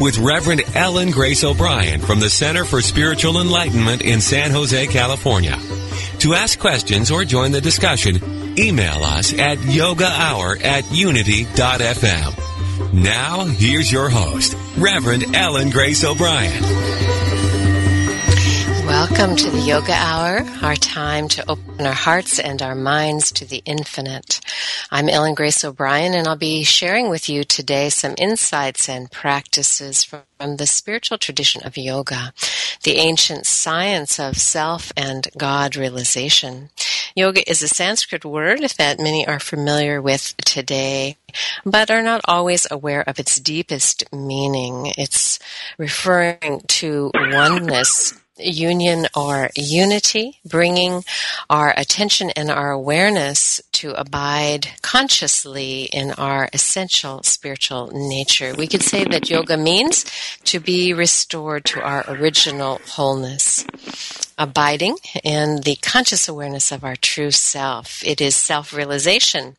with Reverend Ellen Grace O'Brien from the Center for Spiritual Enlightenment in San Jose, California. To ask questions or join the discussion, email us at yogahour at unity.fm. Now, here's your host, Reverend Ellen Grace O'Brien. Welcome to the Yoga Hour, our time to open our hearts and our minds to the infinite. I'm Ellen Grace O'Brien, and I'll be sharing with you today some insights and practices from the spiritual tradition of yoga, the ancient science of self and God realization. Yoga is a Sanskrit word that many are familiar with today, but are not always aware of its deepest meaning. It's referring to oneness union or unity, bringing our attention and our awareness to abide consciously in our essential spiritual nature. We could say that yoga means to be restored to our original wholeness abiding in the conscious awareness of our true self. It is self-realization.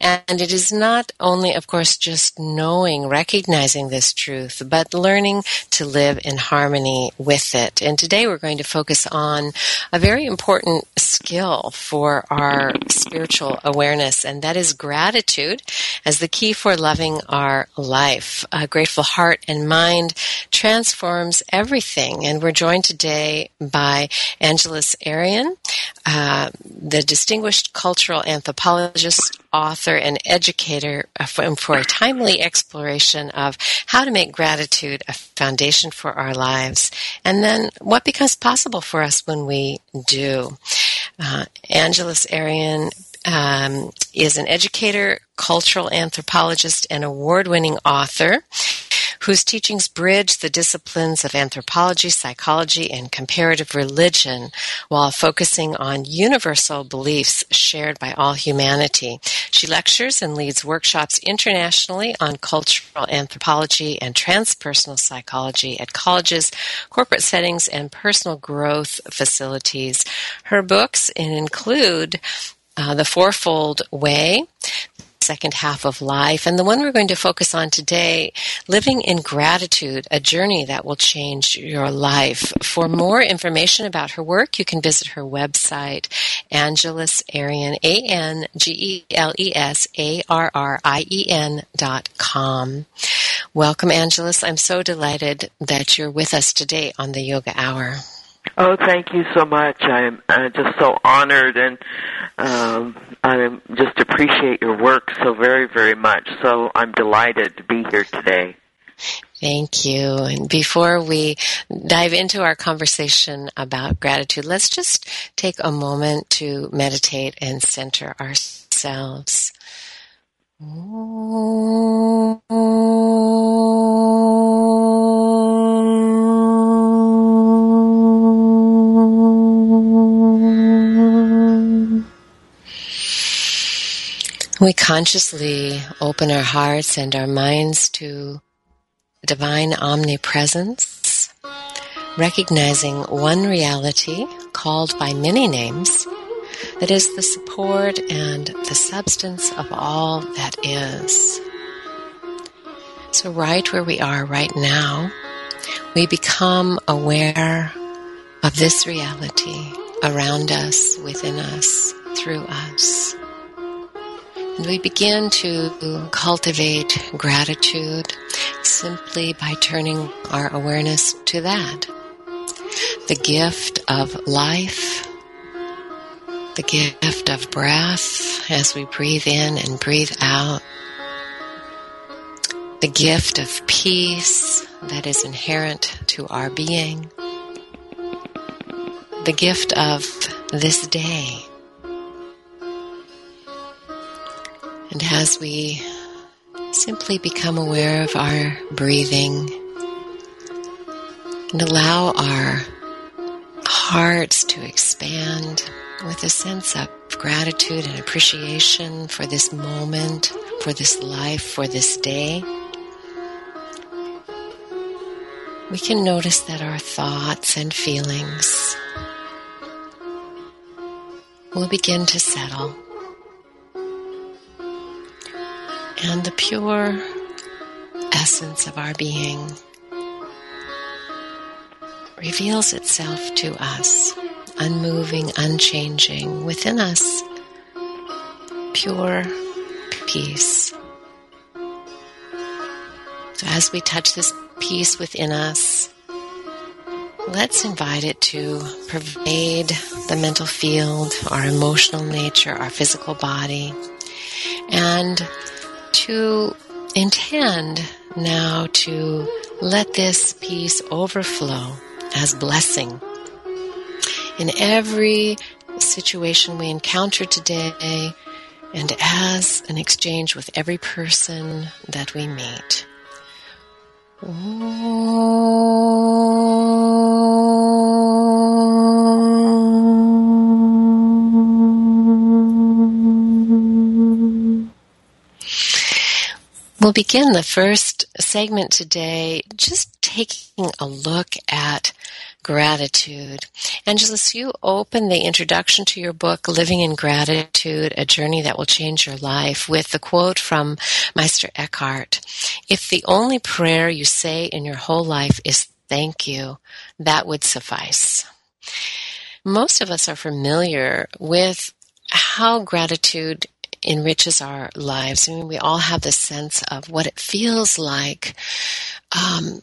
And it is not only, of course, just knowing, recognizing this truth, but learning to live in harmony with it. And today we're going to focus on a very important skill for our spiritual awareness, and that is gratitude as the key for loving our life. A grateful heart and mind transforms everything. And we're joined today by Angeles Arrien, uh, the distinguished cultural anthropologist, author, and educator for, for a timely exploration of how to make gratitude a foundation for our lives, and then what becomes possible for us when we do. Uh, Angeles Arrien um, is an educator, cultural anthropologist, and award winning author whose teachings bridge the disciplines of anthropology, psychology, and comparative religion while focusing on universal beliefs shared by all humanity. She lectures and leads workshops internationally on cultural anthropology and transpersonal psychology at colleges, corporate settings, and personal growth facilities. Her books include uh, The Fourfold Way, second half of life. And the one we're going to focus on today, living in gratitude, a journey that will change your life. For more information about her work, you can visit her website, Angeles Arrien, A-N-G-E-L-E-S A-R-R-I-E-N dot com. Welcome, Angeles. I'm so delighted that you're with us today on the Yoga Hour. Oh, thank you so much. I'm uh, just so honored and um, I just appreciate your work so very, very much. So I'm delighted to be here today. Thank you. And before we dive into our conversation about gratitude, let's just take a moment to meditate and center ourselves. We consciously open our hearts and our minds to divine omnipresence, recognizing one reality called by many names that is the support and the substance of all that is. So, right where we are right now, we become aware of this reality around us, within us, through us. We begin to cultivate gratitude simply by turning our awareness to that. The gift of life, the gift of breath as we breathe in and breathe out, the gift of peace that is inherent to our being, the gift of this day. And as we simply become aware of our breathing and allow our hearts to expand with a sense of gratitude and appreciation for this moment, for this life, for this day. We can notice that our thoughts and feelings will begin to settle. And the pure essence of our being reveals itself to us, unmoving, unchanging, within us, pure peace. So as we touch this peace within us, let's invite it to pervade the mental field, our emotional nature, our physical body, and to intend now to let this peace overflow as blessing in every situation we encounter today and as an exchange with every person that we meet. We'll begin the first segment today just taking a look at gratitude. Angeles, you open the introduction to your book, Living in Gratitude, A Journey That Will Change Your Life, with the quote from Meister Eckhart If the only prayer you say in your whole life is thank you, that would suffice. Most of us are familiar with how gratitude enriches our lives. I mean, we all have this sense of what it feels like um,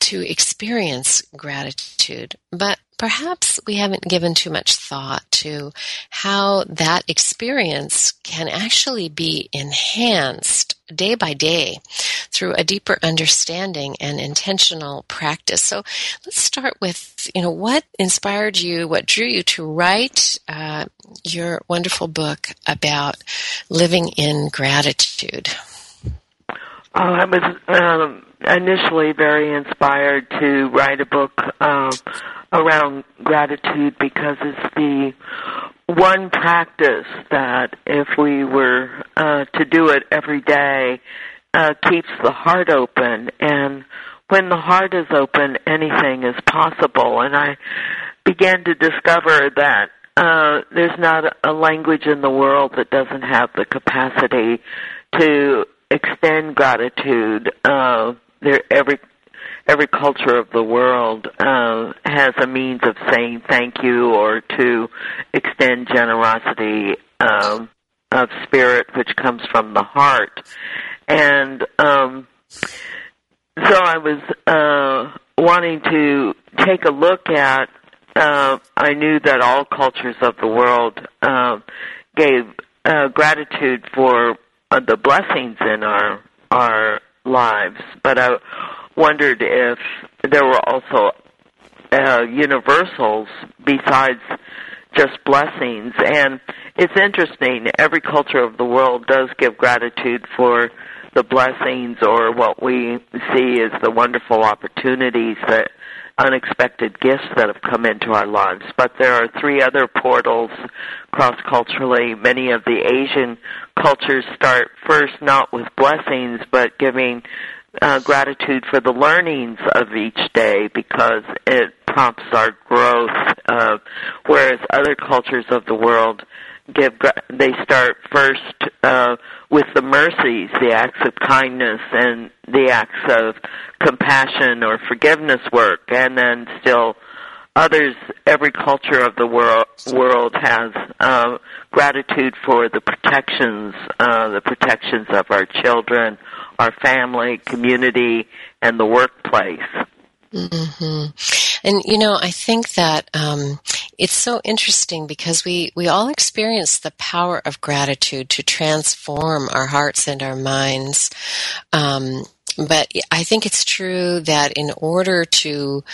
to experience gratitude, but perhaps we haven't given too much thought to how that experience can actually be enhanced day by day through a deeper understanding and intentional practice. So let's start with, you know, what inspired you, what drew you to write uh, your wonderful book about living in gratitude? Oh, I was um, initially very inspired to write a book um, around gratitude because it's the one practice that if we were uh, to do it every day uh, keeps the heart open. And when the heart is open anything is possible. And i began to discover that uh, there's not a language in the world that doesn't have the capacity to extend gratitude uh, there every every culture of the world uh, has a means of saying thank you or to extend generosity um, of spirit which comes from the heart. And um, so I was uh, wanting to take a look at uh, I knew that all cultures of the world uh, gave uh, gratitude for uh, the blessings in our our lives, but I wondered if there were also uh, universals besides just blessings. And it's interesting, every culture of the world does give gratitude for the blessings or what we see as the wonderful opportunities that unexpected gifts that have come into our lives. But there are three other portals cross culturally. Many of the Asian cultures start first not with blessings, but giving uh, gratitude for the learnings of each day because it prompts our growth. Uh, whereas other cultures of the world give they start first uh, with the mercies, the acts of kindness, and the acts of compassion or forgiveness work, and then still others. Every culture of the world world has uh, gratitude for the protections, uh, the protections of our children, our family, community, and the workplace. Mm-hmm. And you know, I think that um, it's so interesting because we we all experience the power of gratitude to transform our hearts and our minds. Um, but I think it's true that in order to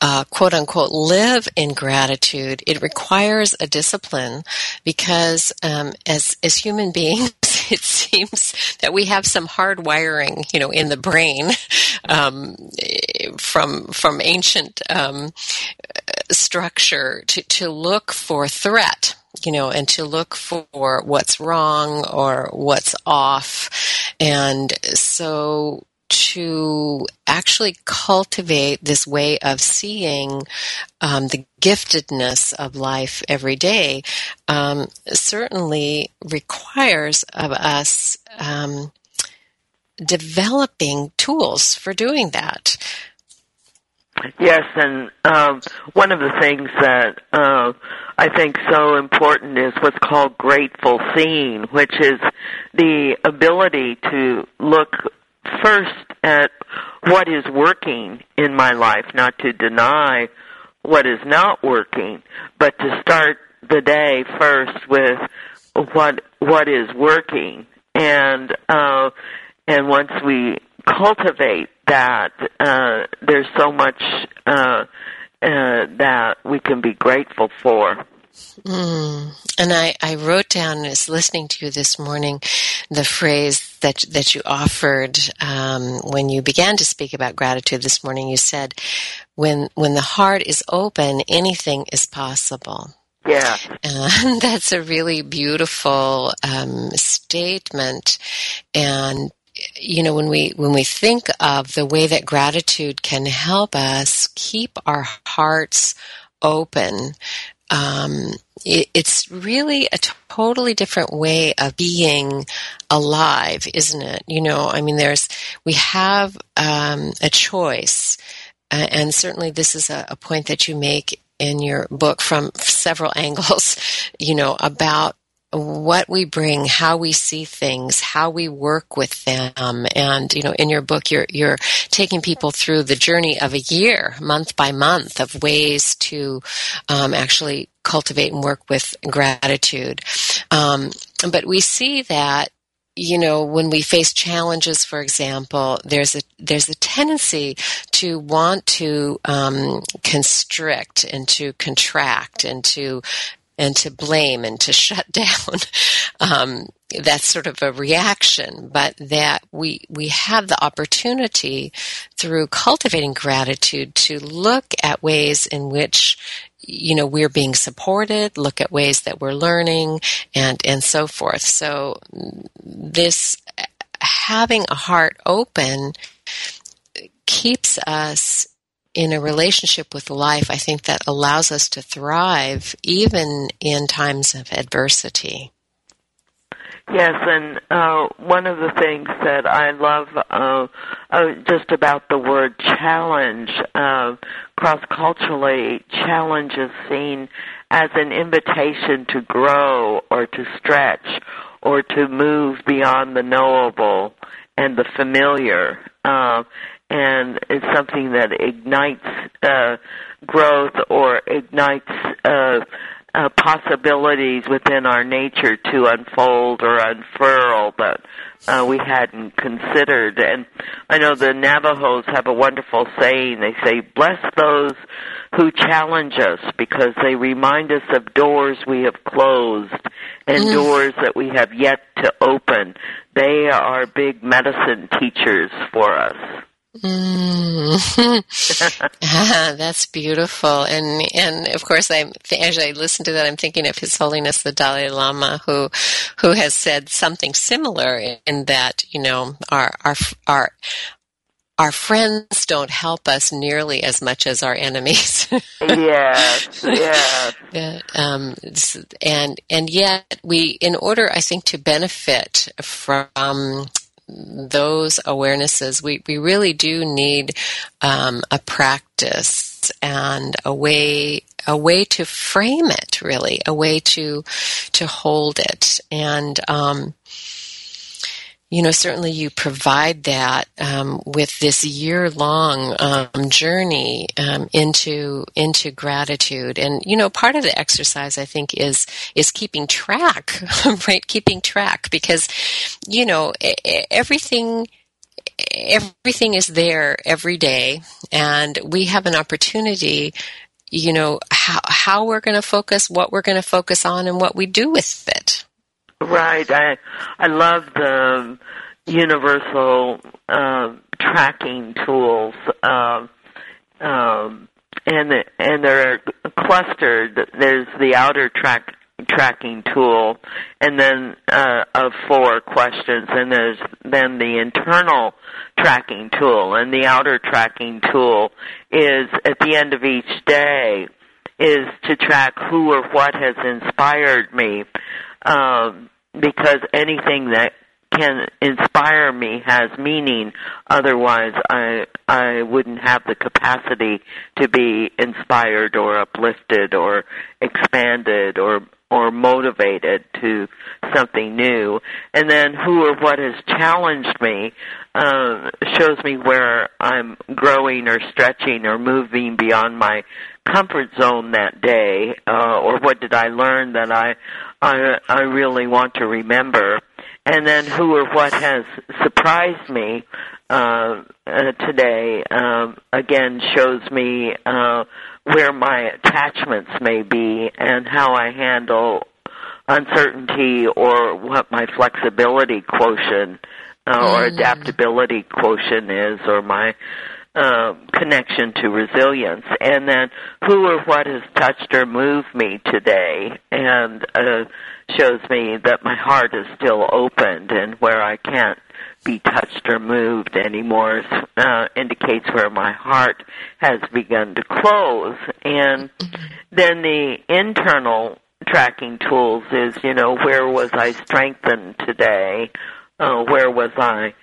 uh, quote unquote live in gratitude, it requires a discipline because um, as as human beings, it seems that we have some hard wiring, you know, in the brain um, from from ancient um, structure to to look for threat you know, and to look for what's wrong or what's off. And so to actually cultivate this way of seeing um, the giftedness of life every day um, certainly requires of us um, developing tools for doing that. Yes, and um, one of the things that uh, I think so important is what's called grateful seeing, which is the ability to look first at what is working in my life, not to deny what is not working, but to start the day first with what what is working, and uh, and once we cultivate that, uh, there's so much uh, uh, that we can be grateful for. Mm. And I, I wrote down as listening to you this morning the phrase that that you offered um, when you began to speak about gratitude this morning. You said, "When when the heart is open, anything is possible." Yeah, and that's a really beautiful um, statement. And you know when we when we think of the way that gratitude can help us keep our hearts open um, it, it's really a totally different way of being alive, isn't it? You know, I mean, there's we have um, a choice, uh, and certainly this is a, a point that you make in your book from several angles. You know about what we bring, how we see things, how we work with them. And, you know, in your book, you're, you're taking people through the journey of a year, month by month, of ways to um, actually cultivate and work with gratitude. Um, but we see that you know when we face challenges for example there's a there's a tendency to want to um, constrict and to contract and to and to blame and to shut down. Um, that's sort of a reaction, but that we we have the opportunity through cultivating gratitude to look at ways in which you know we're being supported, look at ways that we're learning, and and so forth. So this having a heart open keeps us in a relationship with life, I think that allows us to thrive even in times of adversity. Yes, and uh, one of the things that I love uh, uh, just about the word challenge, uh, cross culturally, challenge is seen as an invitation to grow or to stretch or to move beyond the knowable and the familiar. Uh, and it's something that ignites uh, growth or ignites uh, uh, possibilities within our nature to unfold or unfurl that uh, we hadn't considered. And I know the Navajos have a wonderful saying. They say, "Bless those who challenge us because they remind us of doors we have closed and mm. doors that we have yet to open. They are big medicine teachers for us." Mm. ah, that's beautiful, and and of course, I'm as I listen to that, I'm thinking of His Holiness the Dalai Lama, who who has said something similar in that you know our our our our friends don't help us nearly as much as our enemies. yes, yes. um, and and yet we, in order, I think, to benefit from those awarenesses, we, we really do need um, a practice and a way a way to frame it, really, a way to to hold it, and um, you know, certainly you provide that um, with this year-long um, journey um, into into gratitude, and you know, part of the exercise I think is is keeping track, right? Keeping track because you know everything everything is there every day, and we have an opportunity. You know how how we're going to focus, what we're going to focus on, and what we do with it. Right. I I love the universal uh, tracking tools, um, um, and and they're clustered. There's the outer track tracking tool, and then uh, of four questions, and there's then the internal tracking tool, and the outer tracking tool is at the end of each day is to track who or what has inspired me um, because anything that can inspire me has meaning. Otherwise i i wouldn't have the capacity to be inspired or uplifted or expanded or or motivated to something new and then who or what has challenged me uh, shows me where i'm growing or stretching or moving beyond my comfort zone that day uh, or what did i learn that i I, I really want to remember. And then who or what has surprised me uh, uh, today um, again shows me uh, where my attachments may be and how I handle uncertainty or what my flexibility quotient uh, mm. or adaptability quotient is or my uh, connection to resilience, and then who or what has touched or moved me today, and uh, shows me that my heart is still opened, and where I can't be touched or moved anymore uh, indicates where my heart has begun to close, and then the internal tracking tools is, you know, where was I strengthened today? Uh, where was I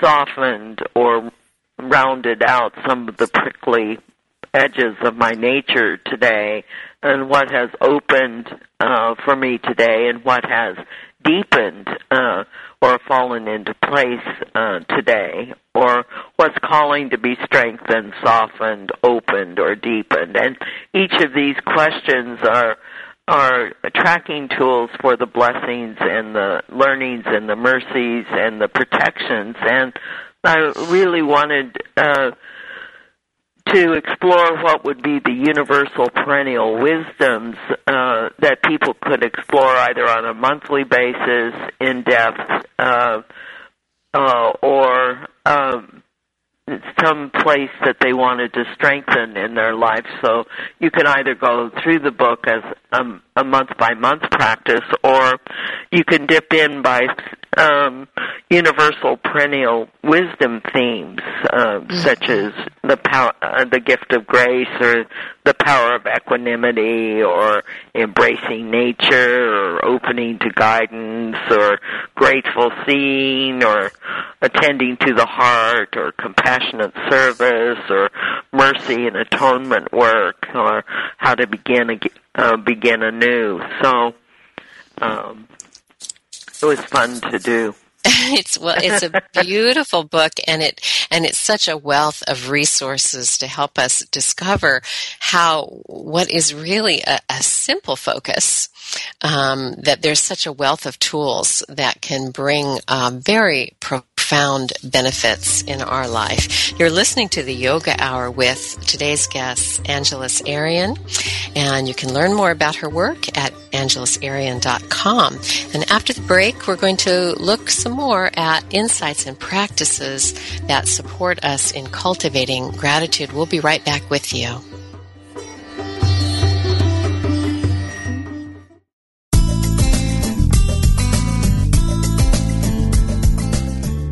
softened or rounded out some of the prickly edges of my nature today and what has opened uh, for me today and what has deepened uh, or fallen into place uh, today or what's calling to be strengthened, softened, opened, or deepened. And each of these questions are are tracking tools for the blessings and the learnings and the mercies and the protections and I really wanted uh, to explore what would be the universal perennial wisdoms uh, that people could explore either on a monthly basis, in depth, uh, uh, or um, some place that they wanted to strengthen in their life. So you can either go through the book as um, a month by month practice, or you can dip in by um, universal perennial wisdom themes, uh, mm-hmm. such as the power, uh, the gift of grace, or the power of equanimity, or embracing nature, or opening to guidance, or grateful seeing, or attending to the heart, or compassionate service, or mercy and atonement work, or how to begin uh, begin anew. So. Um, it was fun to do. it's well it's a beautiful book and it and it's such a wealth of resources to help us discover how what is really a, a simple focus um, that there's such a wealth of tools that can bring um, very pro- profound benefits in our life. You're listening to the Yoga Hour with today's guest, Angeles Arrien, and you can learn more about her work at angelesarrien.com. And after the break, we're going to look some more at insights and practices that support us in cultivating gratitude. We'll be right back with you.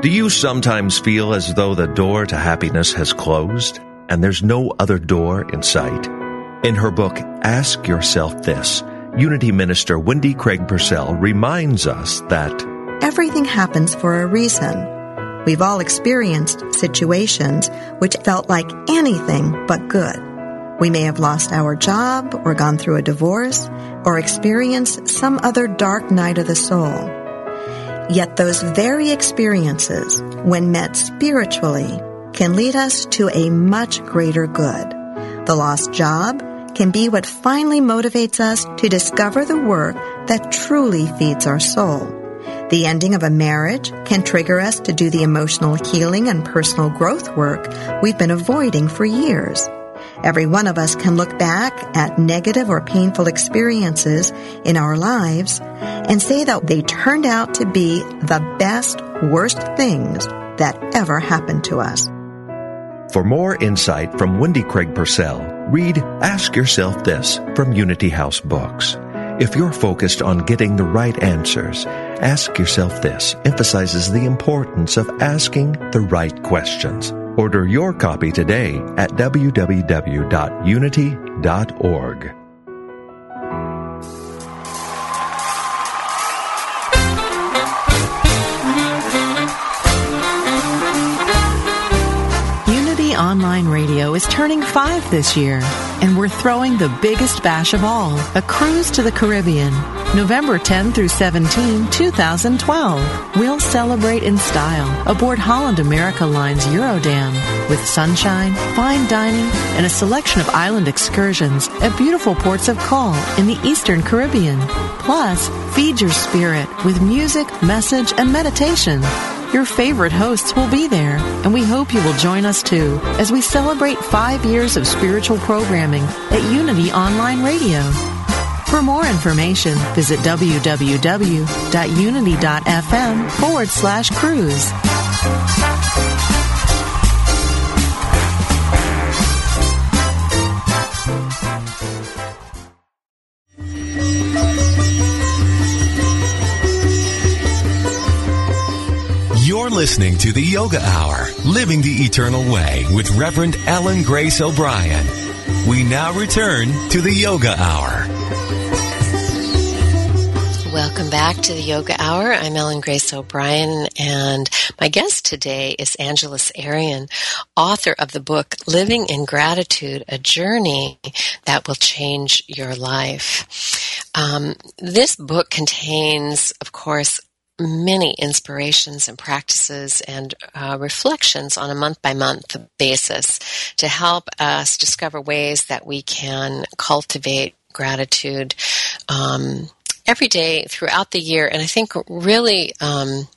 Do you sometimes feel as though the door to happiness has closed and there's no other door in sight? In her book, Ask Yourself This, Unity Minister Wendy Craig Purcell reminds us that everything happens for a reason. We've all experienced situations which felt like anything but good. We may have lost our job or gone through a divorce or experienced some other dark night of the soul. Yet those very experiences, when met spiritually, can lead us to a much greater good. The lost job can be what finally motivates us to discover the work that truly feeds our soul. The ending of a marriage can trigger us to do the emotional healing and personal growth work we've been avoiding for years. Every one of us can look back at negative or painful experiences in our lives and say that they turned out to be the best, worst things that ever happened to us. For more insight from Wendy Craig Purcell, read Ask Yourself This from Unity House Books. If you're focused on getting the right answers, Ask Yourself This emphasizes the importance of asking the right questions. Order your copy today at www.unity.org. Unity Online Radio is turning five this year, and we're throwing the biggest bash of all a cruise to the Caribbean. November 10 through 17, 2012. We'll celebrate in style aboard Holland America Line's Eurodam with sunshine, fine dining, and a selection of island excursions at beautiful ports of call in the Eastern Caribbean. Plus, feed your spirit with music, message, and meditation. Your favorite hosts will be there, and we hope you will join us too as we celebrate five years of spiritual programming at Unity Online Radio. For more information, visit www.unity.fm forward slash cruise. Listening to the Yoga Hour, Living the Eternal Way with Reverend Ellen Grace O'Brien. We now return to the Yoga Hour. Welcome back to the Yoga Hour. I'm Ellen Grace O'Brien, and my guest today is Angeles Arrien, author of the book Living in Gratitude A Journey That Will Change Your Life. Um, this book contains, of course, many inspirations and practices and uh, reflections on a month by month basis to help us discover ways that we can cultivate gratitude um, every day throughout the year. And I think really um,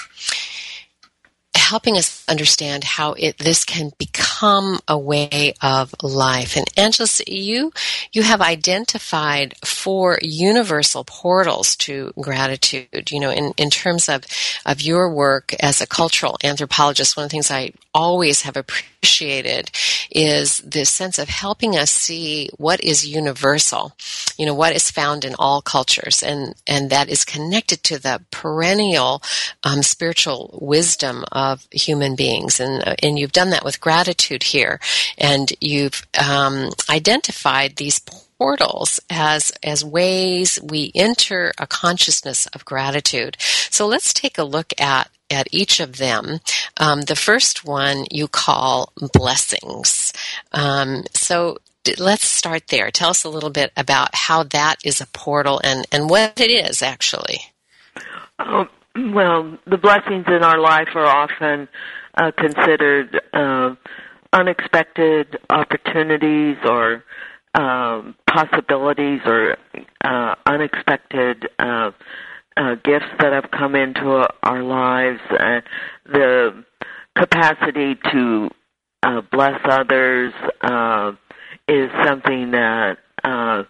helping us understand how it this can become a way of life. And Angeles, you you have identified four universal portals to gratitude. You know, in, in terms of of your work as a cultural anthropologist, one of the things I always have appreciated is this sense of helping us see what is universal. You know, what is found in all cultures, and and that is connected to the perennial um, spiritual wisdom of human beings, and uh, and you've done that with gratitude here, and you've um, identified these portals as as ways we enter a consciousness of gratitude. So let's take a look at at each of them. Um, the first one you call blessings. Um, so let's start there. Tell us a little bit about how that is a portal and, and what it is actually. Um, well, the blessings in our life are often uh, considered uh, unexpected opportunities or um, possibilities or uh, unexpected uh, uh, gifts that have come into our lives, uh, the capacity to uh, bless others uh, is something that uh,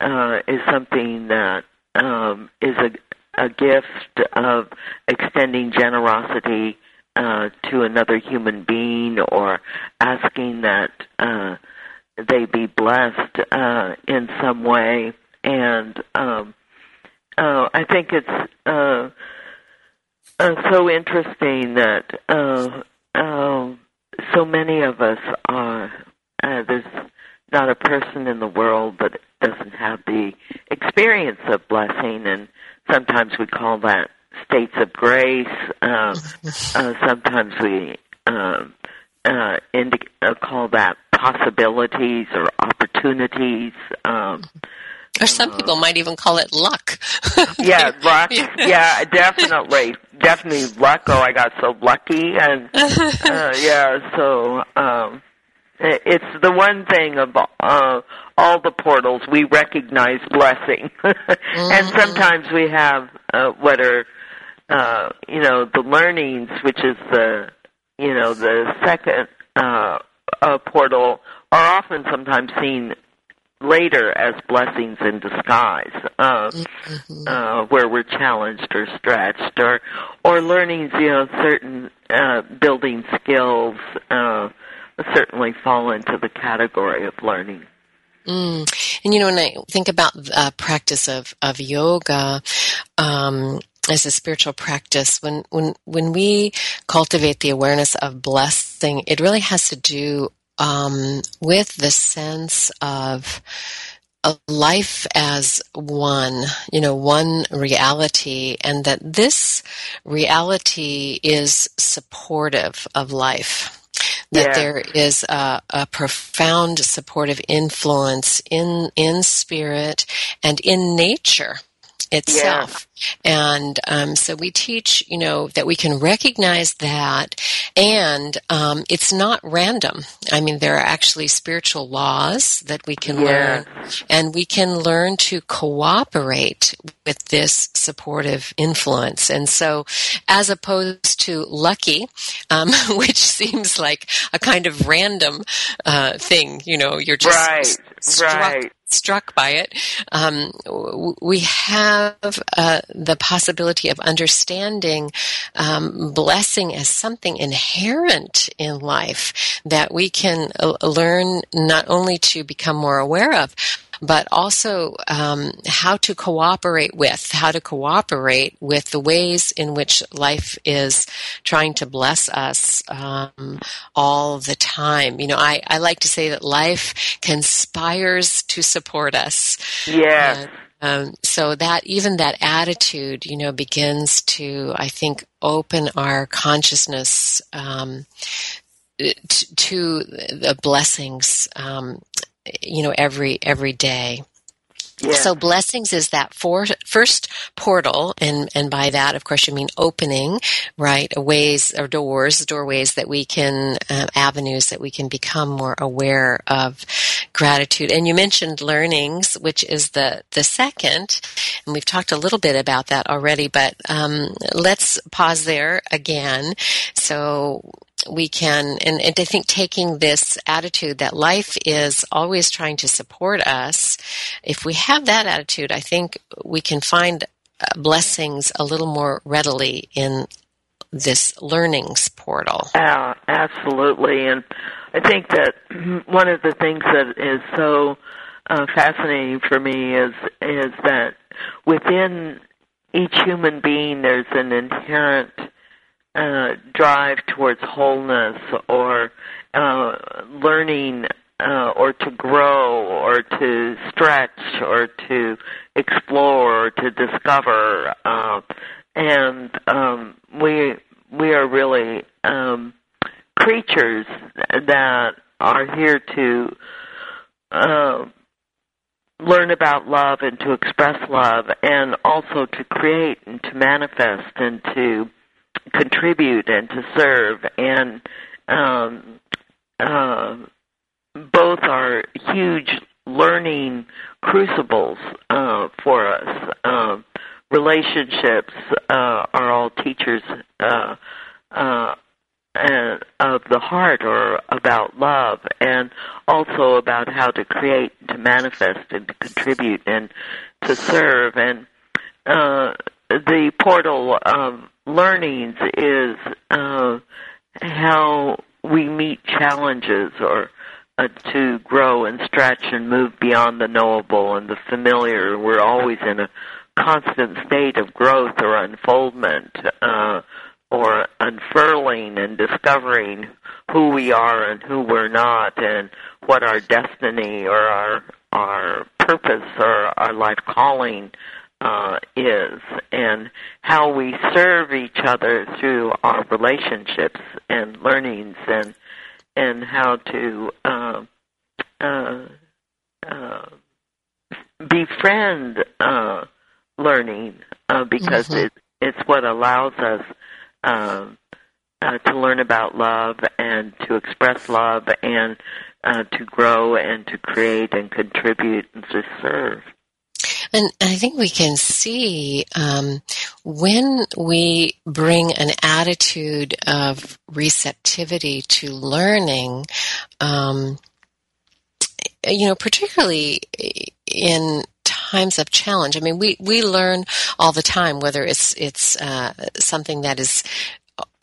uh, is something that um, is a, a gift of extending generosity uh, to another human being or asking that uh, they be blessed uh, in some way. And um, uh, I think it's uh, uh, so interesting that uh, uh, so many of us are. Uh, there's not a person in the world that doesn't have the experience of blessing, and sometimes we call that states of grace. Uh, uh, sometimes we uh, uh, indi- uh, call that possibilities or opportunities. Um, or some uh, people might even call it luck. yeah, luck. Yeah, definitely, definitely luck. Oh, I got so lucky, and uh, yeah, so um, it's the one thing of uh, all the portals we recognize blessing, mm-hmm. and sometimes we have uh, what are uh, you know the learnings, which is the you know the second uh, uh, portal, are often sometimes seen later as blessings in disguise, uh, mm-hmm. uh, where we're challenged or stretched, or or learning you know certain uh, building skills. Uh, certainly fall into the category of learning. Mm. And you know, when I think about uh, practice of of yoga. Um, as a spiritual practice, when when when we cultivate the awareness of blessing, it really has to do um, with the sense of a life as one, you know, one reality, and that this reality is supportive of life. That yeah. there is a, a profound supportive influence in in spirit and in nature itself. Yeah. And um, so we teach, you know, that we can recognize that, and um, it's not random. I mean, there are actually spiritual laws that we can yeah. learn, and we can learn to cooperate with this supportive influence. And so, as opposed to lucky, um, which seems like a kind of random uh, thing, you know, you're just right, struck right struck by it. Um, we have uh, the possibility of understanding um, blessing as something inherent in life that we can uh, learn not only to become more aware of, but also um, how to cooperate with, how to cooperate with the ways in which life is trying to bless us um, all the time. You know, I, I like to say that life conspires to support us. Yeah. Uh, um, so that even that attitude, you know, begins to, I think, open our consciousness um, to, to the blessings um, you know, every, every day. Yeah. So blessings is that for, first portal, and, and by that, of course, you mean opening, right? Ways or doors, doorways that we can, uh, avenues that we can become more aware of gratitude. And you mentioned learnings, which is the, the second, and we've talked a little bit about that already, but, um, let's pause there again. So we can, and, and I think taking this attitude that life is always trying to support us, if we have that attitude, I think we can find uh, blessings a little more readily in this learnings portal. Uh, absolutely. And I think that one of the things that is so uh, fascinating for me is is that within each human being there's an inherent uh, drive towards wholeness or uh, learning uh, or to grow or to stretch or to explore or to discover uh, and um, we we are really um, creatures that are here to uh, learn about love and to express love and also to create and to manifest and to contribute and to serve, and um, uh, both are huge learning crucibles uh, for us. Uh, relationships uh, are all teachers uh, uh, of the heart or about love and also about how to create to manifest and to contribute and to serve and uh, the portal of learnings is uh, how we meet challenges or uh, to grow and stretch and move beyond the knowable and the familiar. We're always in a constant state of growth or unfoldment. Uh, or unfurling and discovering who we are and who we're not and what our destiny or our our purpose or our life calling uh, is and how we serve each other through our relationships and learnings and and how to uh, uh, uh, befriend uh, learning uh, because mm-hmm. it, it's what allows us um, uh, to learn about love and to express love and uh, to grow and to create and contribute and to serve. And I think we can see um, when we bring an attitude of receptivity to learning, um, you know, particularly in times of challenge. I mean, we, we learn all the time, whether it's, it's, uh, something that is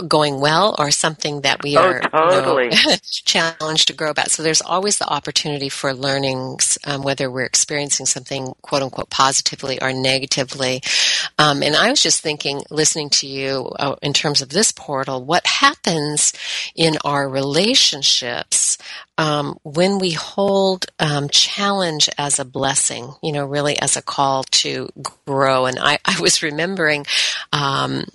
going well or something that we oh, are totally. you know, challenged to grow about. So there's always the opportunity for learnings, um, whether we're experiencing something quote unquote positively or negatively. Um, and I was just thinking, listening to you uh, in terms of this portal, what happens in our relationships um, when we hold um, challenge as a blessing, you know, really as a call to grow. And I, I was remembering um,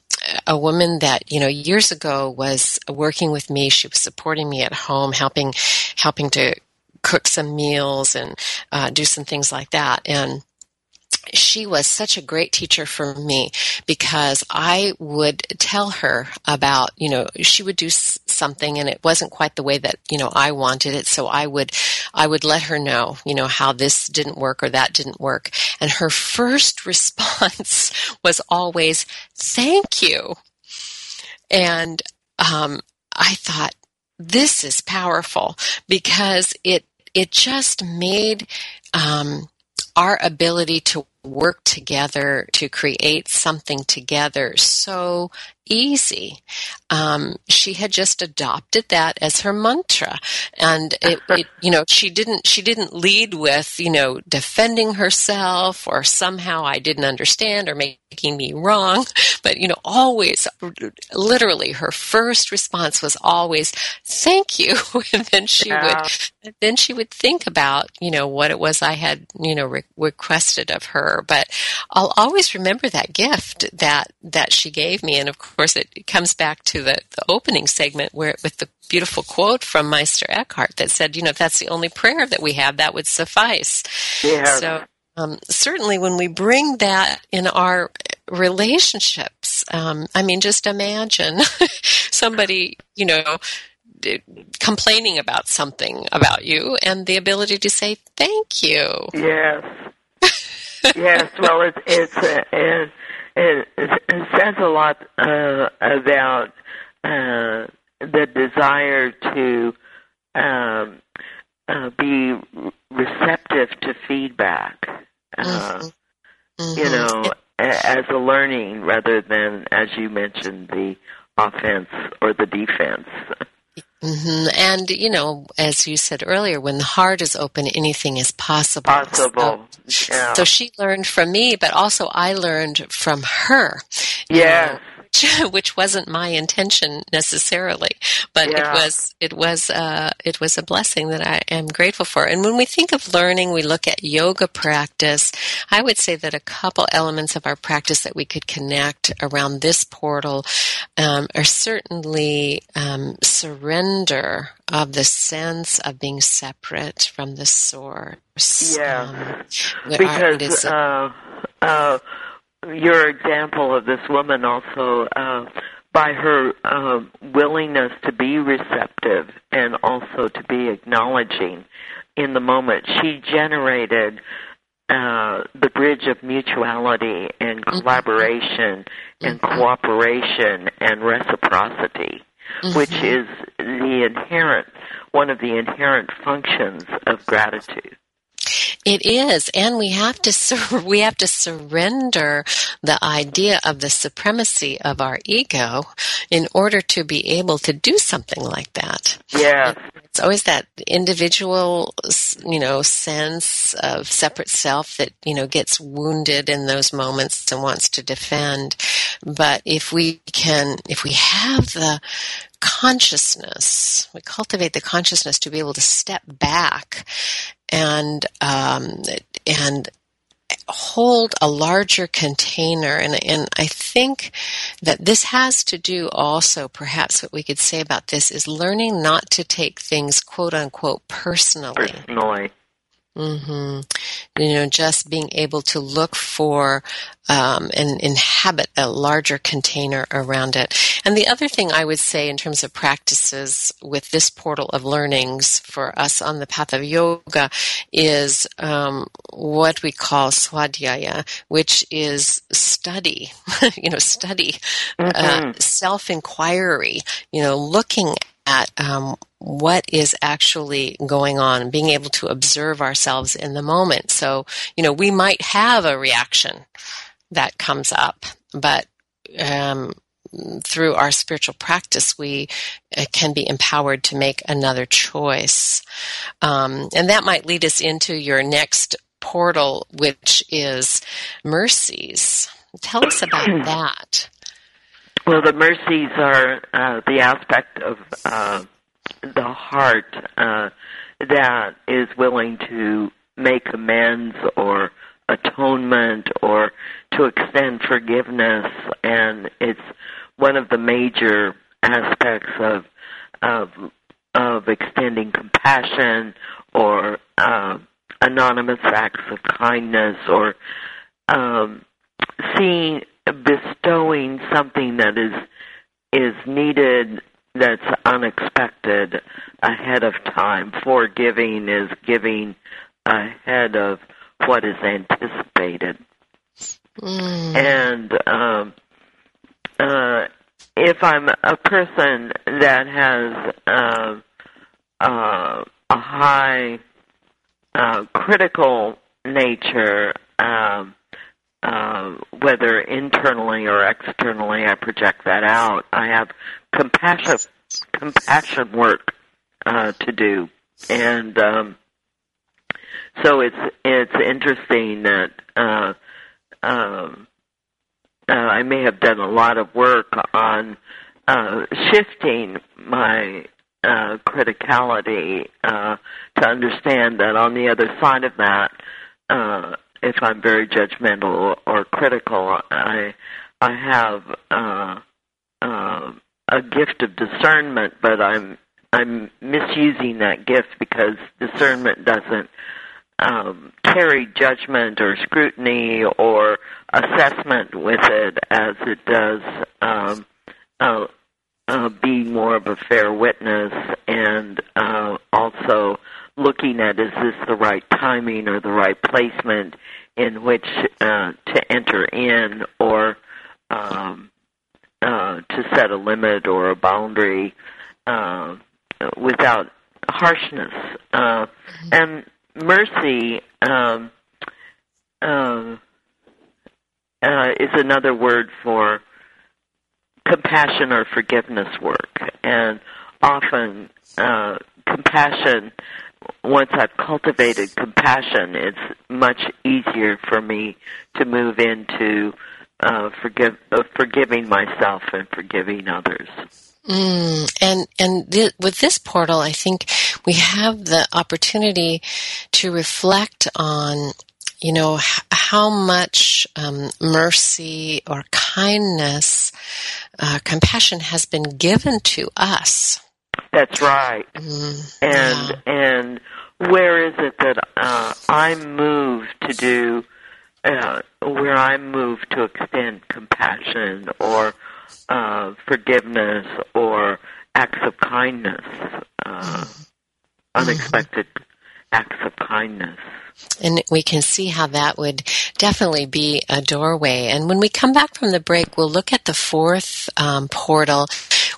a woman that you know years ago was working with me. She was supporting me at home, helping helping to cook some meals and uh, do some things like that. And she was such a great teacher for me because I would tell her about, you know, she would do something and it wasn't quite the way that, you know, I wanted it. So I would, I would let her know, you know, how this didn't work or that didn't work. And her first response was always, thank you. And, um, I thought, this is powerful because it, it just made, um, our ability to work together to create something together so easy. Um, she had just adopted that as her mantra, and it, it, you know, she didn't she didn't lead with you know defending herself or somehow I didn't understand or making me wrong, but you know, always, literally, her first response was always "Thank you," and then she yeah. would then she would think about you know what it was I had you know re- requested of her, but I'll always remember that gift that that she gave me, and of course course, it comes back to the, the opening segment where with the beautiful quote from Meister Eckhart that said, you know, if that's the only prayer that we have, that would suffice. Yeah. So um, certainly when we bring that in our relationships, um, I mean, just imagine somebody, you know, complaining about something about you and the ability to say thank you. Yes. yes. Well, it's it's uh, it, it says a lot uh, about uh, the desire to um, uh, be receptive to feedback. Uh, mm-hmm. Mm-hmm. You know, as a learning rather than, as you mentioned, the offense or the defense. Mm-hmm. And you know, as you said earlier, when the heart is open, anything is possible. Possible. So, yeah. so she learned from me, but also I learned from her. Yeah which wasn't my intention necessarily, but yeah. it was it was uh, it was a blessing that I am grateful for. And when we think of learning, we look at yoga practice. I would say that a couple elements of our practice that we could connect around this portal um, are certainly um, surrender of the sense of being separate from the source. Yeah, um, because. Uh, uh, your example of this woman also uh, by her uh, willingness to be receptive and also to be acknowledging in the moment she generated uh, the bridge of mutuality and mm-hmm. collaboration mm-hmm. and cooperation and reciprocity, mm-hmm. which is the inherent one of the inherent functions of gratitude. It is, and we have to sur- we have to surrender the idea of the supremacy of our ego in order to be able to do something like that. Yeah, it's always that individual, you know, sense of separate self that you know gets wounded in those moments and wants to defend. But if we can, if we have the consciousness, we cultivate the consciousness to be able to step back and um, and hold a larger container and and I think that this has to do also perhaps what we could say about this is learning not to take things quote unquote personally. Personally. Mm-hmm. You know, just being able to look for um, and inhabit a larger container around it. And the other thing I would say in terms of practices with this portal of learnings for us on the path of yoga is um, what we call swadhyaya, which is study. you know, study, uh, mm-hmm. uh, self inquiry. You know, looking at um, what is actually going on, being able to observe ourselves in the moment. So, you know, we might have a reaction that comes up, but um, through our spiritual practice, we uh, can be empowered to make another choice. Um, and that might lead us into your next portal, which is mercies. Tell us about that. Well, the mercies are uh, the aspect of uh, the heart uh, that is willing to make amends or atonement or to extend forgiveness, and it's one of the major aspects of of of extending compassion or uh, anonymous acts of kindness or um, seeing bestowing something that is is needed that's unexpected ahead of time. Forgiving is giving ahead of what is anticipated. Mm. And um, uh, if I'm a person that has uh, uh, a high uh, critical nature, um, uh, whether internally or externally, I project that out. I have compassion compassion work uh, to do, and um, so it's it's interesting that uh, um, uh, I may have done a lot of work on uh, shifting my uh, criticality uh, to understand that on the other side of that, uh, if I'm very judgmental or critical, I I have uh, uh, a gift of discernment, but I'm I'm misusing that gift because discernment doesn't um, carry judgment or scrutiny or assessment with it as it does um, uh, uh, being more of a fair witness and uh, also looking at is this the right timing or the right placement in which uh, to enter in or um, uh, to set a limit or a boundary uh, without harshness. Uh, and mercy um, uh, uh, is another word for compassion or forgiveness work. And often, uh, compassion, once I've cultivated compassion, it's much easier for me to move into uh, forgive, uh, forgiving myself and forgiving others. Mm, and and th- with this portal, I think we have the opportunity to reflect on, you know, h- how much um, mercy or kindness, uh, compassion has been given to us. That's right. Mm, and and where is it that uh, I'm moved to do? Uh, where I'm moved to extend compassion or uh, forgiveness or acts of kindness, uh, unexpected acts of kindness. And we can see how that would definitely be a doorway. And when we come back from the break, we'll look at the fourth um, portal.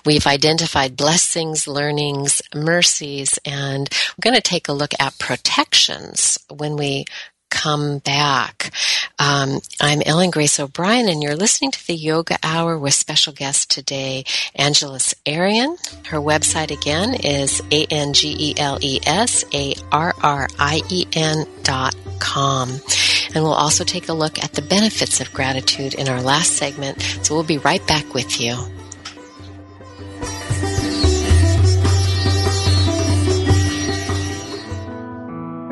We've identified blessings, learnings, mercies, and we're going to take a look at protections when we come back. Um, I'm Ellen Grace O'Brien, and you're listening to the Yoga Hour with special guest today, Angeles Arrien. Her website again is a n g e l e s a r r i e n dot com. And we'll also take a look at the benefits of gratitude in our last segment. So we'll be right back with you.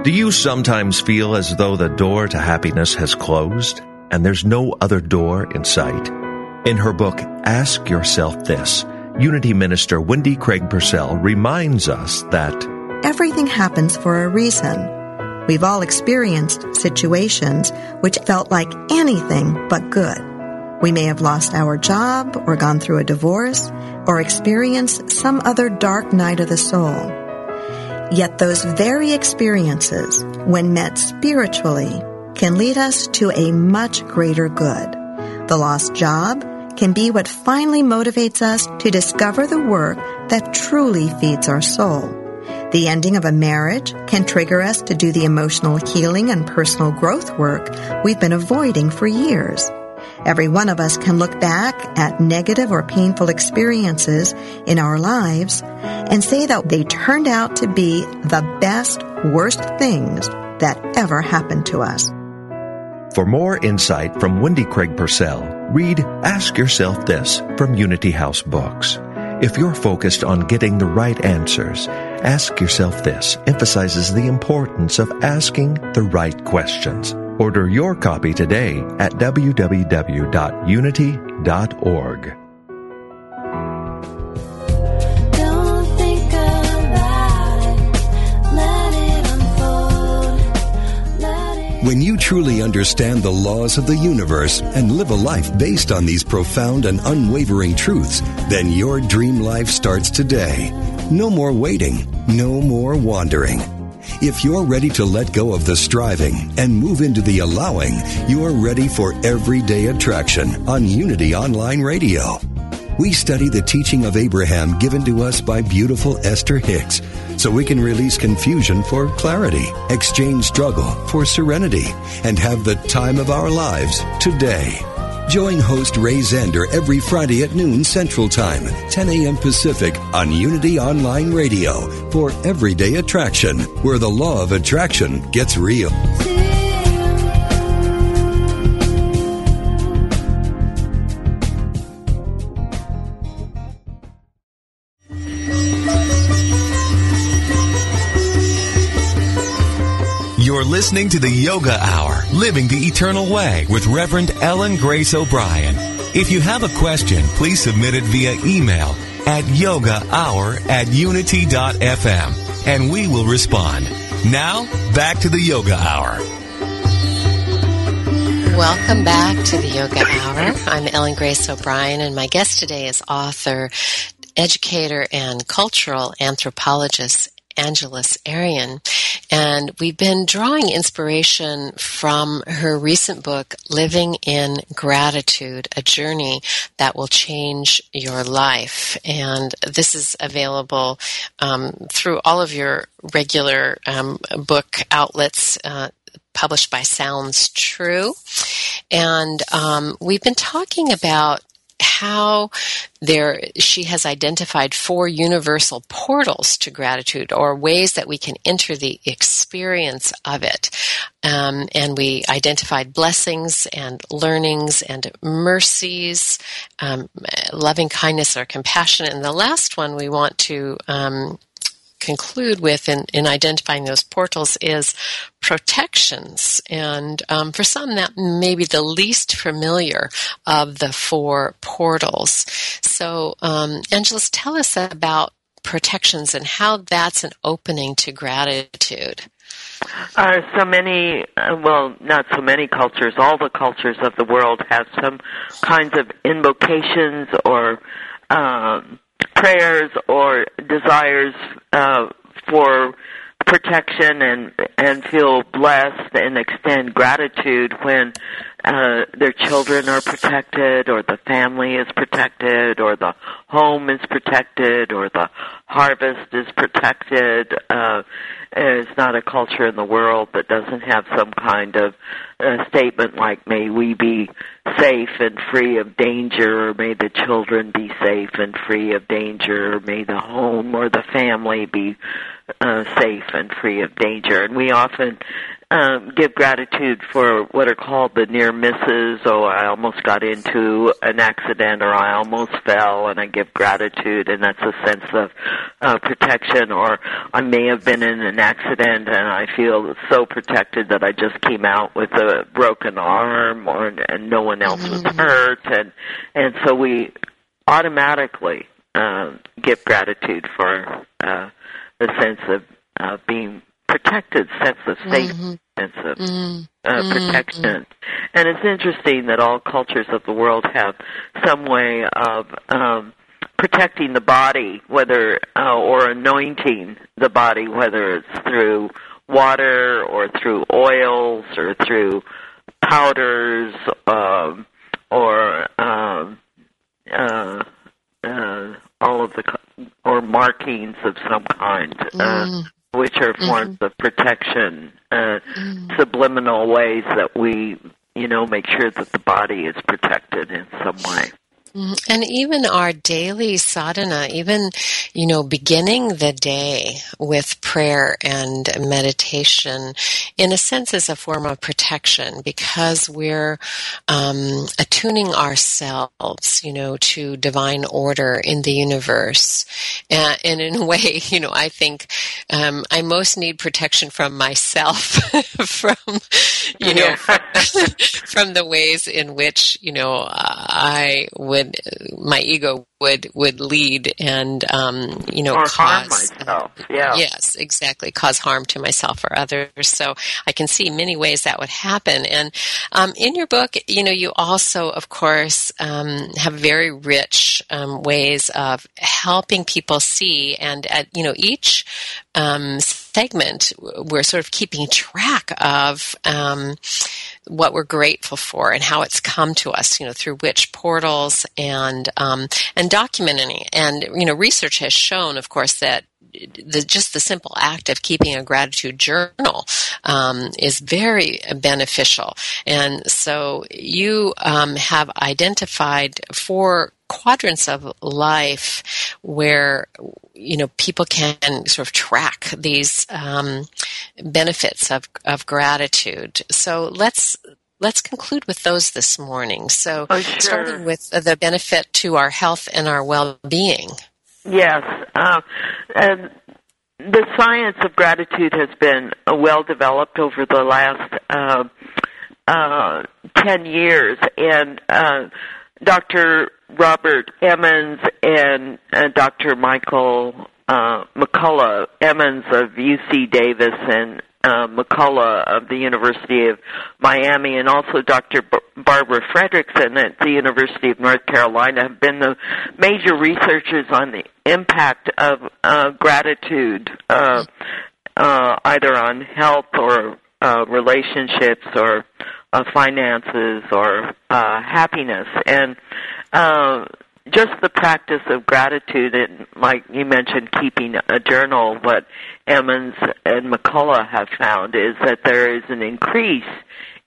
Do you sometimes feel as though the door to happiness has closed and there's no other door in sight? In her book, Ask Yourself This, Unity Minister Wendy Craig Purcell reminds us that everything happens for a reason. We've all experienced situations which felt like anything but good. We may have lost our job or gone through a divorce or experienced some other dark night of the soul. Yet those very experiences, when met spiritually, can lead us to a much greater good. The lost job can be what finally motivates us to discover the work that truly feeds our soul. The ending of a marriage can trigger us to do the emotional healing and personal growth work we've been avoiding for years. Every one of us can look back at negative or painful experiences in our lives and say that they turned out to be the best, worst things that ever happened to us. For more insight from Wendy Craig Purcell, read Ask Yourself This from Unity House Books. If you're focused on getting the right answers, Ask Yourself This emphasizes the importance of asking the right questions. Order your copy today at www.unity.org. When you truly understand the laws of the universe and live a life based on these profound and unwavering truths, then your dream life starts today. No more waiting, no more wandering. If you're ready to let go of the striving and move into the allowing, you're ready for everyday attraction on Unity Online Radio. We study the teaching of Abraham given to us by beautiful Esther Hicks so we can release confusion for clarity, exchange struggle for serenity, and have the time of our lives today. Join host Ray Zander every Friday at noon Central Time, 10 a.m. Pacific on Unity Online Radio for Everyday Attraction, where the law of attraction gets real. Listening to the Yoga Hour, Living the Eternal Way with Reverend Ellen Grace O'Brien. If you have a question, please submit it via email at yogahour at unity.fm and we will respond. Now, back to the Yoga Hour. Welcome back to the Yoga Hour. I'm Ellen Grace O'Brien, and my guest today is author, educator, and cultural anthropologist Angeles Arrien. And we've been drawing inspiration from her recent book, Living in Gratitude, a journey that will change your life. And this is available um, through all of your regular um, book outlets. Uh, published by Sounds True. And um, we've been talking about how there she has identified four universal portals to gratitude or ways that we can enter the experience of it. Um, and we identified blessings and learnings and mercies um, loving kindness or compassion. And the last one we want to um, conclude with in, in identifying those portals is protections. And um, for some, that may be the least familiar of the four portals. So, um, Angeles, tell us about protections and how that's an opening to gratitude. Uh, so many, uh, well, not so many cultures, all the cultures of the world have some kinds of invocations or um, prayers or desires uh, for protection and and feel blessed and extend gratitude when uh, their children are protected or the family is protected or the home is protected or the harvest is protected uh, there's not a culture in the world that doesn't have some kind of uh, statement like may we be safe and free of danger or may the children be safe and free of danger or may the home or the family be uh, safe and free of danger. And we often um, give gratitude for what are called the near misses. Oh, I almost got into an accident, or I almost fell, and I give gratitude, and that's a sense of uh, protection. Or I may have been in an accident, and I feel so protected that I just came out with a broken arm, or and no one else was Mm-hmm. hurt, and and so we automatically uh, give gratitude for uh, the sense of uh, being protected, sense of safety, sense of uh, protection. And it's interesting that all cultures of the world have some way of um, protecting the body, whether uh, or anointing the body, whether it's through water or through oils or through powders um, or um, uh, uh, all of the or markings of some kind, uh, which are forms of protection, uh, subliminal ways that we, you know, make sure that the body is protected in some way. Mhm. And even our daily sadhana, even, you know, beginning the day with prayer and meditation, in a sense is a form of protection because we're um, attuning ourselves, you know, to divine order in the universe. And, and in a way, you know, I think um, I most need protection from myself, from, you know, from the ways in which, you know, I would, my ego would, would lead and, um, you know, or cause. harm myself. Yeah. Yes, exactly. Cause harm to myself or others. So I can see many ways that would happen. And um, in your book, you know, you also, of course, um, have very rich um, ways of helping people see. And at you know each um, segment, we're sort of keeping track of. Um, what we're grateful for and how it's come to us, you know, through which portals and um, and documenting. And you know, research has shown, of course, that the just the simple act of keeping a gratitude journal um, is very beneficial. And so you um, have identified four quadrants of life where you know people can sort of track these um, benefits of of gratitude. So let's let's conclude with those this morning. So Oh, sure. starting with the benefit to our health and our well being. Yes. Uh, and the science of gratitude has been uh, well developed over the last uh, uh, 10 years. And uh, Dr. Robert Emmons and uh, Dr. Michael uh, McCullough, Emmons of UC Davis and uh, McCullough of the University of Miami, and also Dr. B- Barbara Fredrickson at the University of North Carolina have been the major researchers on the impact of uh, gratitude, uh, uh, either on health or uh, relationships or uh, finances or uh, happiness. And uh, just the practice of gratitude, and like you mentioned, keeping a journal, what Emmons and McCullough have found is that there is an increase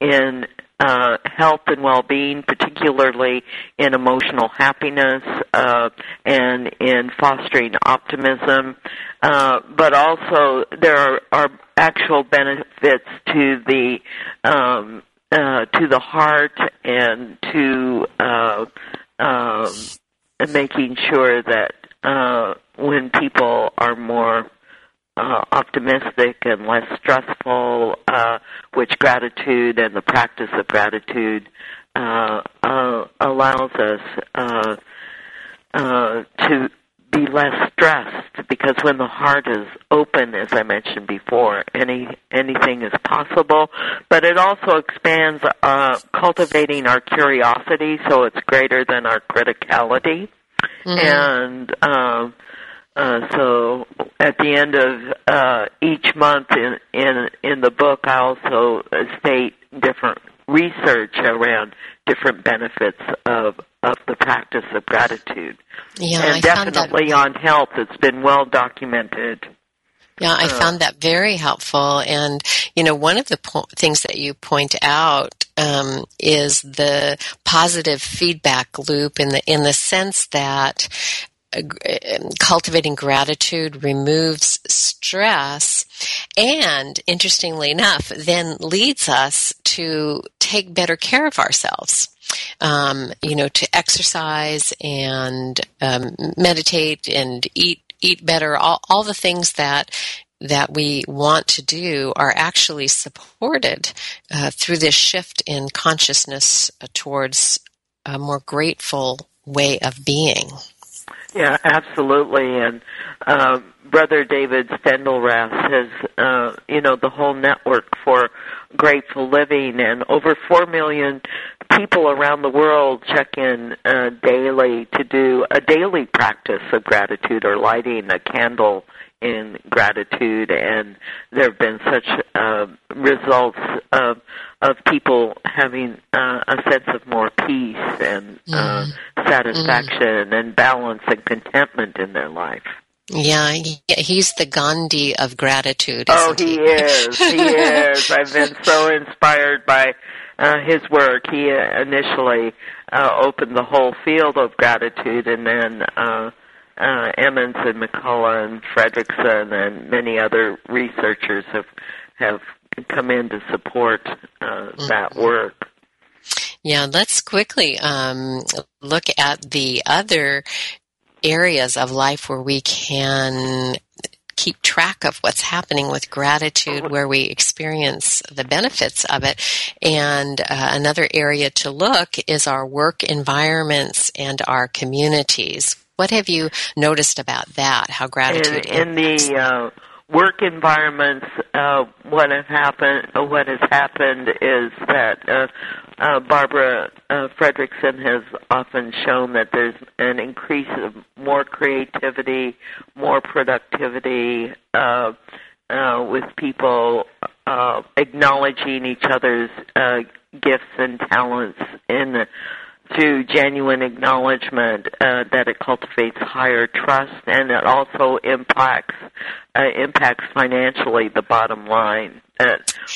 in uh, health and well-being, particularly in emotional happiness uh, and in fostering optimism. Uh, but also, there are, are actual benefits to the um, uh, to the heart and to uh, um, making sure that uh, when people are more uh, optimistic and less stressful, uh, which gratitude and the practice of gratitude uh, uh, allows us uh, uh, to be less stressed because when the heart is open, as I mentioned before, any anything is possible. But it also expands uh, cultivating our curiosity, so it's greater than our criticality, and um, uh, so at the end of uh, each month in in in the book, I also state different research around different benefits of of the practice of gratitude. Yeah, and I definitely found on health, it's been well documented. Yeah, I Uh, found that very helpful. And, you know, one of the po- things that you point out um, is the positive feedback loop in the, in the sense that cultivating gratitude removes stress and interestingly enough then leads us to take better care of ourselves. Um, you know to exercise and um, meditate and eat eat better. All, all the things that that we want to do are actually supported uh, through this shift in consciousness towards a more grateful way of being Yeah, absolutely. And uh, Brother David Steindl-Rast has, uh, you know, the whole network for grateful living, and over four million people around the world check in uh, daily to do a daily practice of gratitude or lighting a candle in gratitude and there have been such uh, results of of people having uh, a sense of more peace and uh, satisfaction and balance and contentment in their life. yeah he's the gandhi of gratitude Oh, isn't he is. He is. I've been so inspired by uh, his work. He uh, initially uh, opened the whole field of gratitude, and then uh, uh, Emmons and McCullough and Fredrickson and many other researchers have have come in to support uh, that work. Yeah, let's quickly um, look at the other areas of life where we can keep track of what's happening with gratitude, where we experience the benefits of it. And uh, another area to look is our work environments and our communities. What have you noticed about that? How gratitude in, in the uh, work environments, uh, what have happened? Uh, what has happened is that uh, uh, Barbara uh, Fredrickson has often shown that there's an increase of more creativity, more productivity. Uh, uh, with people uh, acknowledging each other's uh, gifts and talents in through genuine acknowledgement uh, that it cultivates higher trust and it also impacts uh, impacts financially the bottom line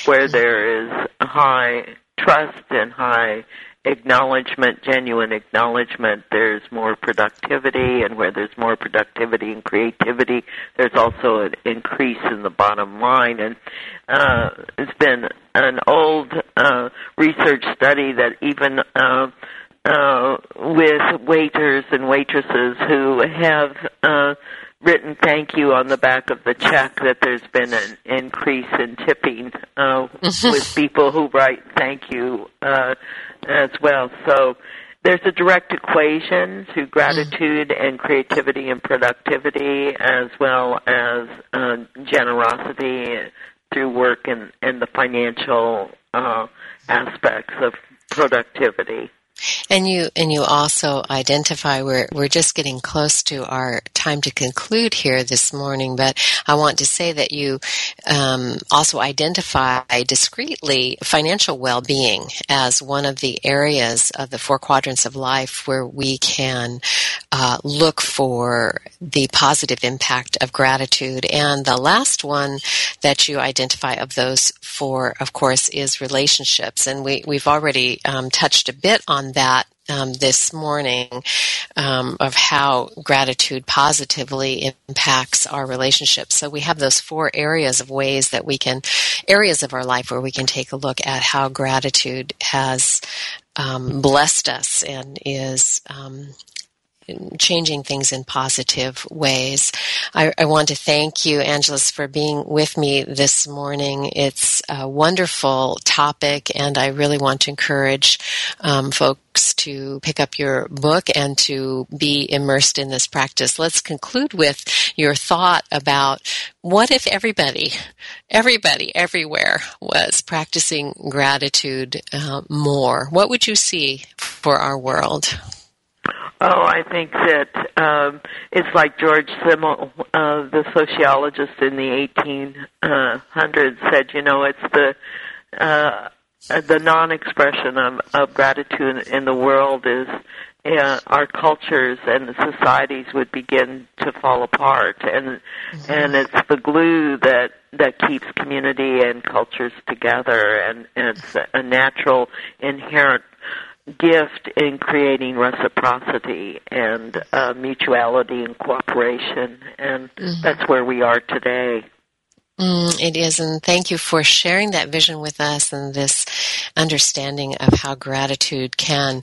where there is high trust and high acknowledgement genuine acknowledgement. There's more productivity and where there's more productivity and creativity there's also an increase in the bottom line. And uh, it's been an old uh, research study that even uh, uh, with waiters and waitresses who have uh, written thank you on the back of the check that there's been an increase in tipping uh, with people who write thank you uh, as well. So there's a direct equation to gratitude and creativity and productivity as well as uh, generosity through work and, and the financial uh, aspects of productivity. And you and you also identify we're we're just getting close to our time to conclude here this morning, but I want to say that you um, also identify discreetly financial well-being as one of the areas of the four quadrants of life where we can uh, look for the positive impact of gratitude. And the last one that you identify of those four, of course, is relationships. And we we've already um, touched a bit on that um, this morning um, of how gratitude positively impacts our relationships. So we have those four areas of ways that we can, areas of our life where we can take a look at how gratitude has um, blessed us and is um, changing things in positive ways. I, I, want to thank you, Angeles, for being with me this morning. It's a wonderful topic, and I really want to encourage um, folks to pick up your book and to be immersed in this practice. Let's conclude with your thought about what if everybody, everybody, everywhere was practicing gratitude uh, more? What would you see for our world? Oh, I think that um, it's like George Simmel, uh, the sociologist in the 1800s, said. You know, it's the uh, the non-expression of, of gratitude in the world is uh, our cultures and the societies would begin to fall apart, and mm-hmm. and it's the glue that that keeps community and cultures together, and, and it's a natural inherent gift in creating reciprocity and uh, mutuality and cooperation, and mm-hmm. that's where we are today. Mm, it is, and thank you for sharing that vision with us and this understanding of how gratitude can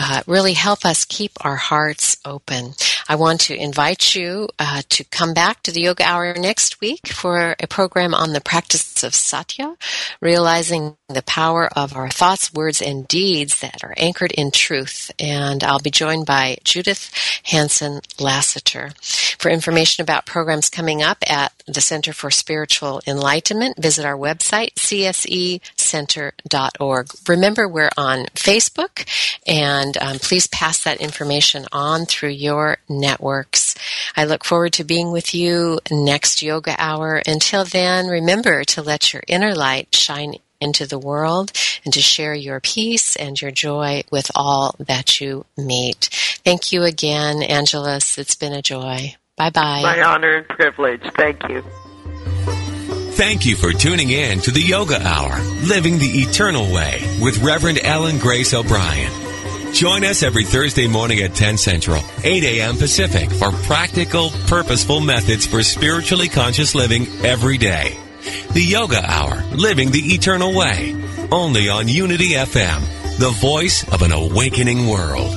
uh, really help us keep our hearts open. I want to invite you uh, to come back to the Yoga Hour next week for a program on the practice of satya, realizing the power of our thoughts, words, and deeds that are anchored in truth. And I'll be joined by Judith Hanson Lasater. For information about programs coming up at the Center for Spiritual Enlightenment, visit our website, csecenter.org. Remember, we're on Facebook, and um, please pass that information on through your networks. I look forward to being with you next yoga hour. Until then, remember to let your inner light shine into the world and to share your peace and your joy with all that you meet. Thank you again, Angeles. It's been a joy. Bye bye. My honor and privilege. Thank you. Thank you for tuning in to the Yoga Hour, Living the Eternal Way with Reverend Ellen Grace O'Brien. Join us every Thursday morning at 10 Central, 8 a.m. Pacific for practical, purposeful methods for spiritually conscious living every day. The Yoga Hour, Living the Eternal Way, only on Unity FM, the voice of an awakening world.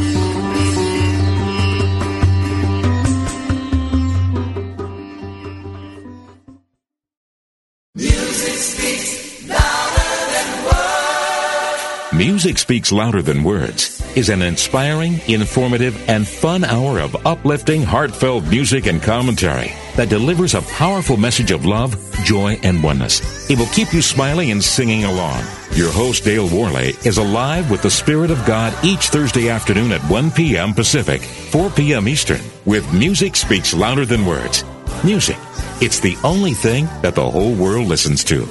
Music Speaks Louder Than Words is an inspiring, informative, and fun hour of uplifting, heartfelt music and commentary that delivers a powerful message of love, joy, and oneness. It will keep you smiling and singing along. Your host, Dale Worley, is alive with the Spirit of God each Thursday afternoon at 1 p.m. Pacific, 4 p.m. Eastern, with Music Speaks Louder Than Words. Music. It's the only thing that the whole world listens to.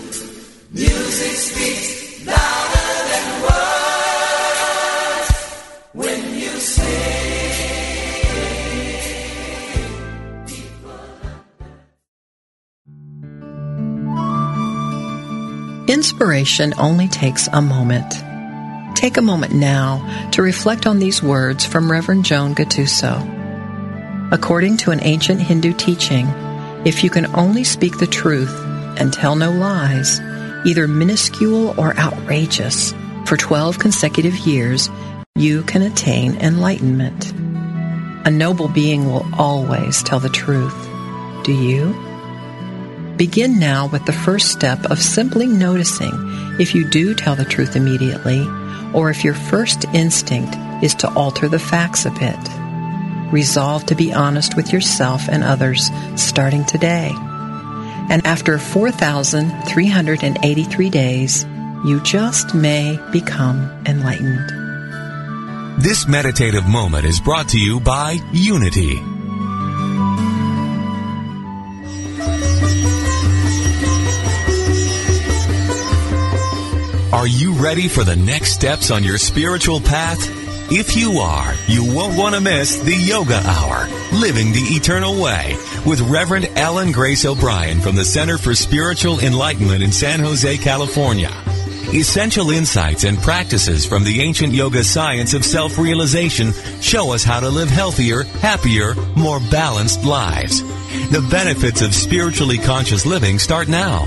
Inspiration only takes a moment. Take a moment now to reflect on these words from Reverend Joan Gattuso. According to an ancient Hindu teaching, if you can only speak the truth and tell no lies, either minuscule or outrageous, for 12 consecutive years, you can attain enlightenment. A noble being will always tell the truth. Do you? Begin now with the first step of simply noticing if you do tell the truth immediately or if your first instinct is to alter the facts a bit. Resolve to be honest with yourself and others starting today. And after 4,383 days, you just may become enlightened. This meditative moment is brought to you by Unity Are you ready for the next steps on your spiritual path? If you are, you won't want to miss the Yoga Hour, Living the Eternal Way, with Reverend Ellen Grace O'Brien from the Center for Spiritual Enlightenment in San Jose, California. Essential insights and practices from the ancient yoga science of self-realization show us how to live healthier, happier, more balanced lives. The benefits of spiritually conscious living start now.